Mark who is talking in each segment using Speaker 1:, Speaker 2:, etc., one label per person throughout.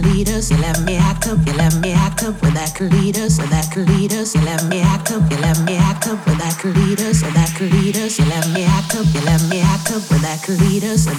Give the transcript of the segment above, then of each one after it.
Speaker 1: could lead us, you let me act up, you let me act up where that could lead us, where that could lead us, you let me act up, you let me act up where that could lead us, where that could lead us, you let me act up, you let me act up where that could lead us, where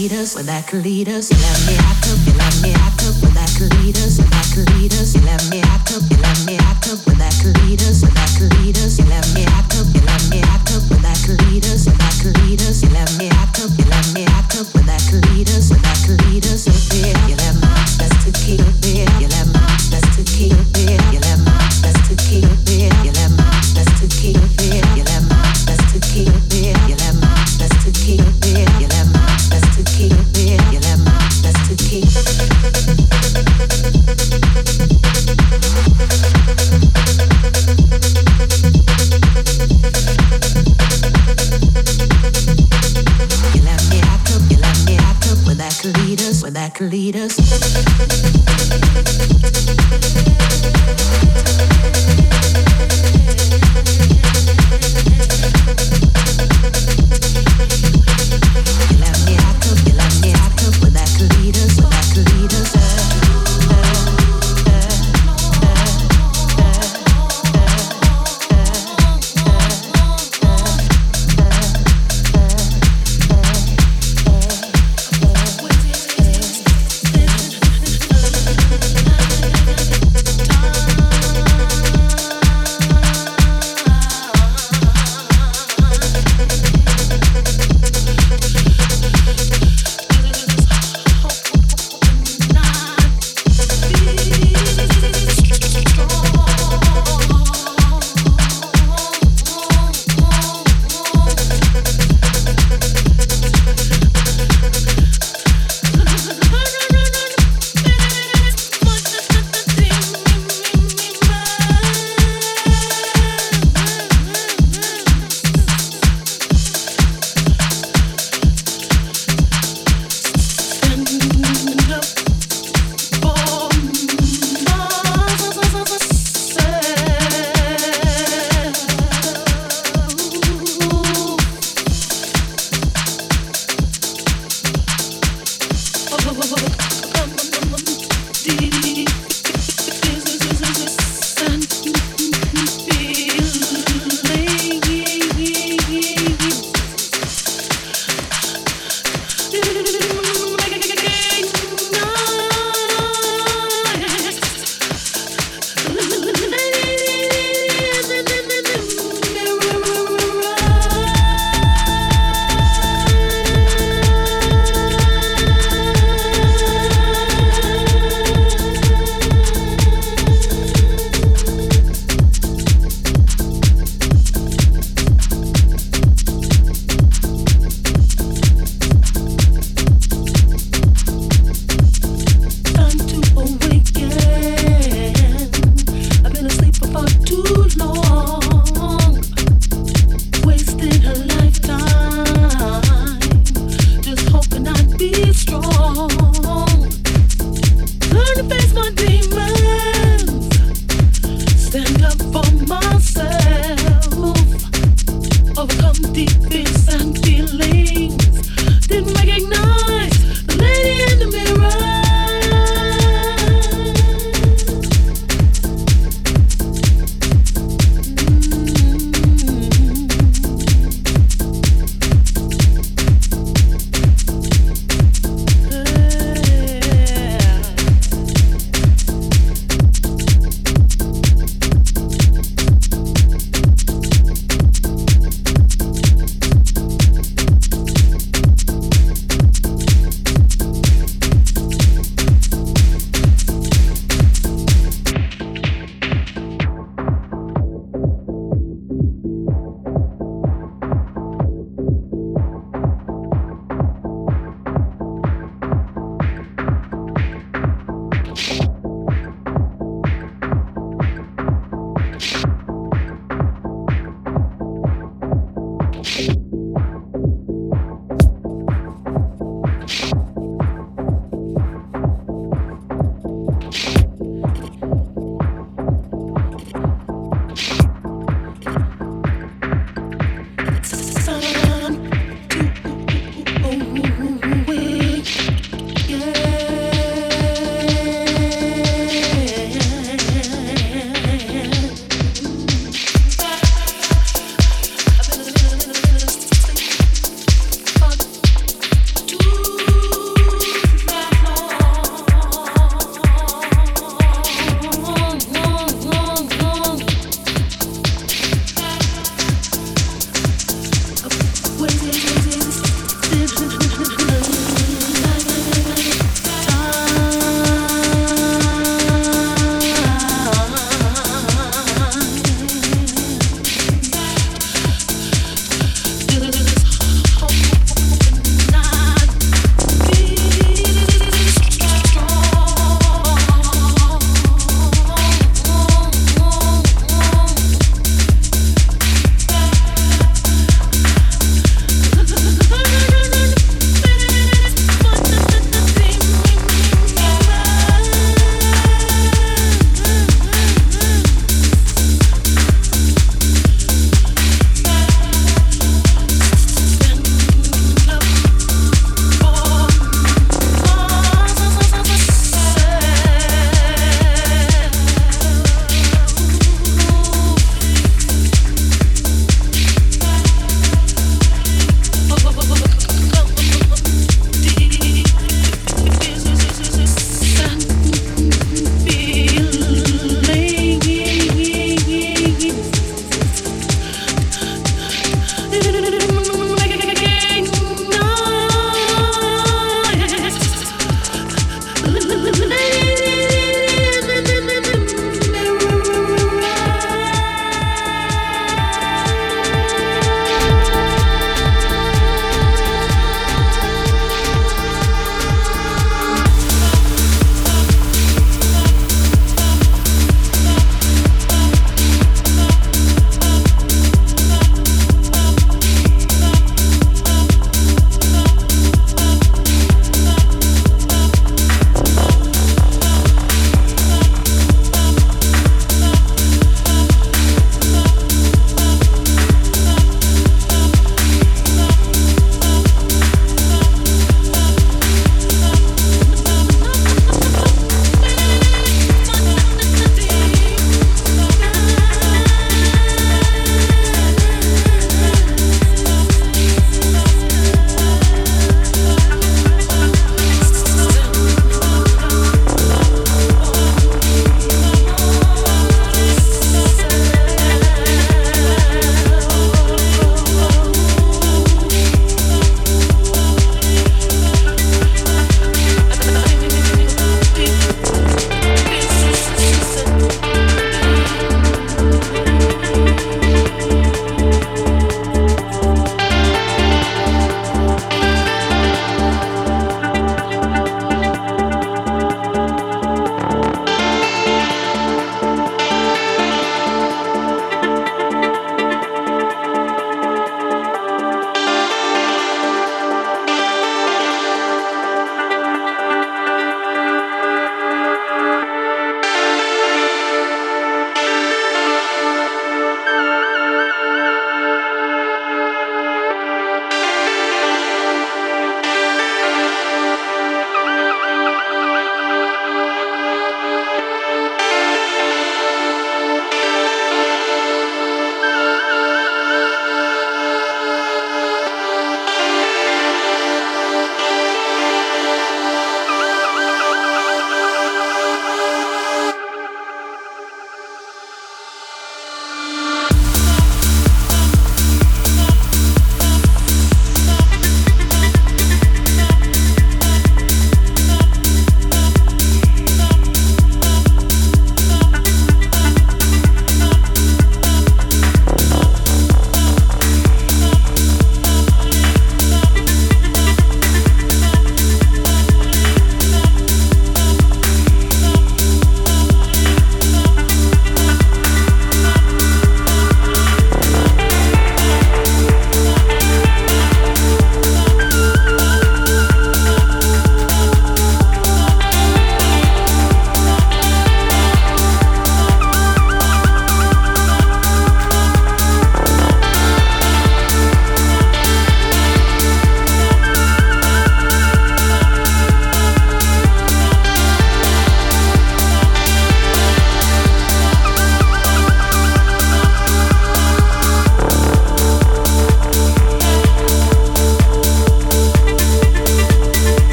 Speaker 1: lead us, Will that lead us. You left me out you left me out to, that lead us, Will that lead us. You left me out you left me out that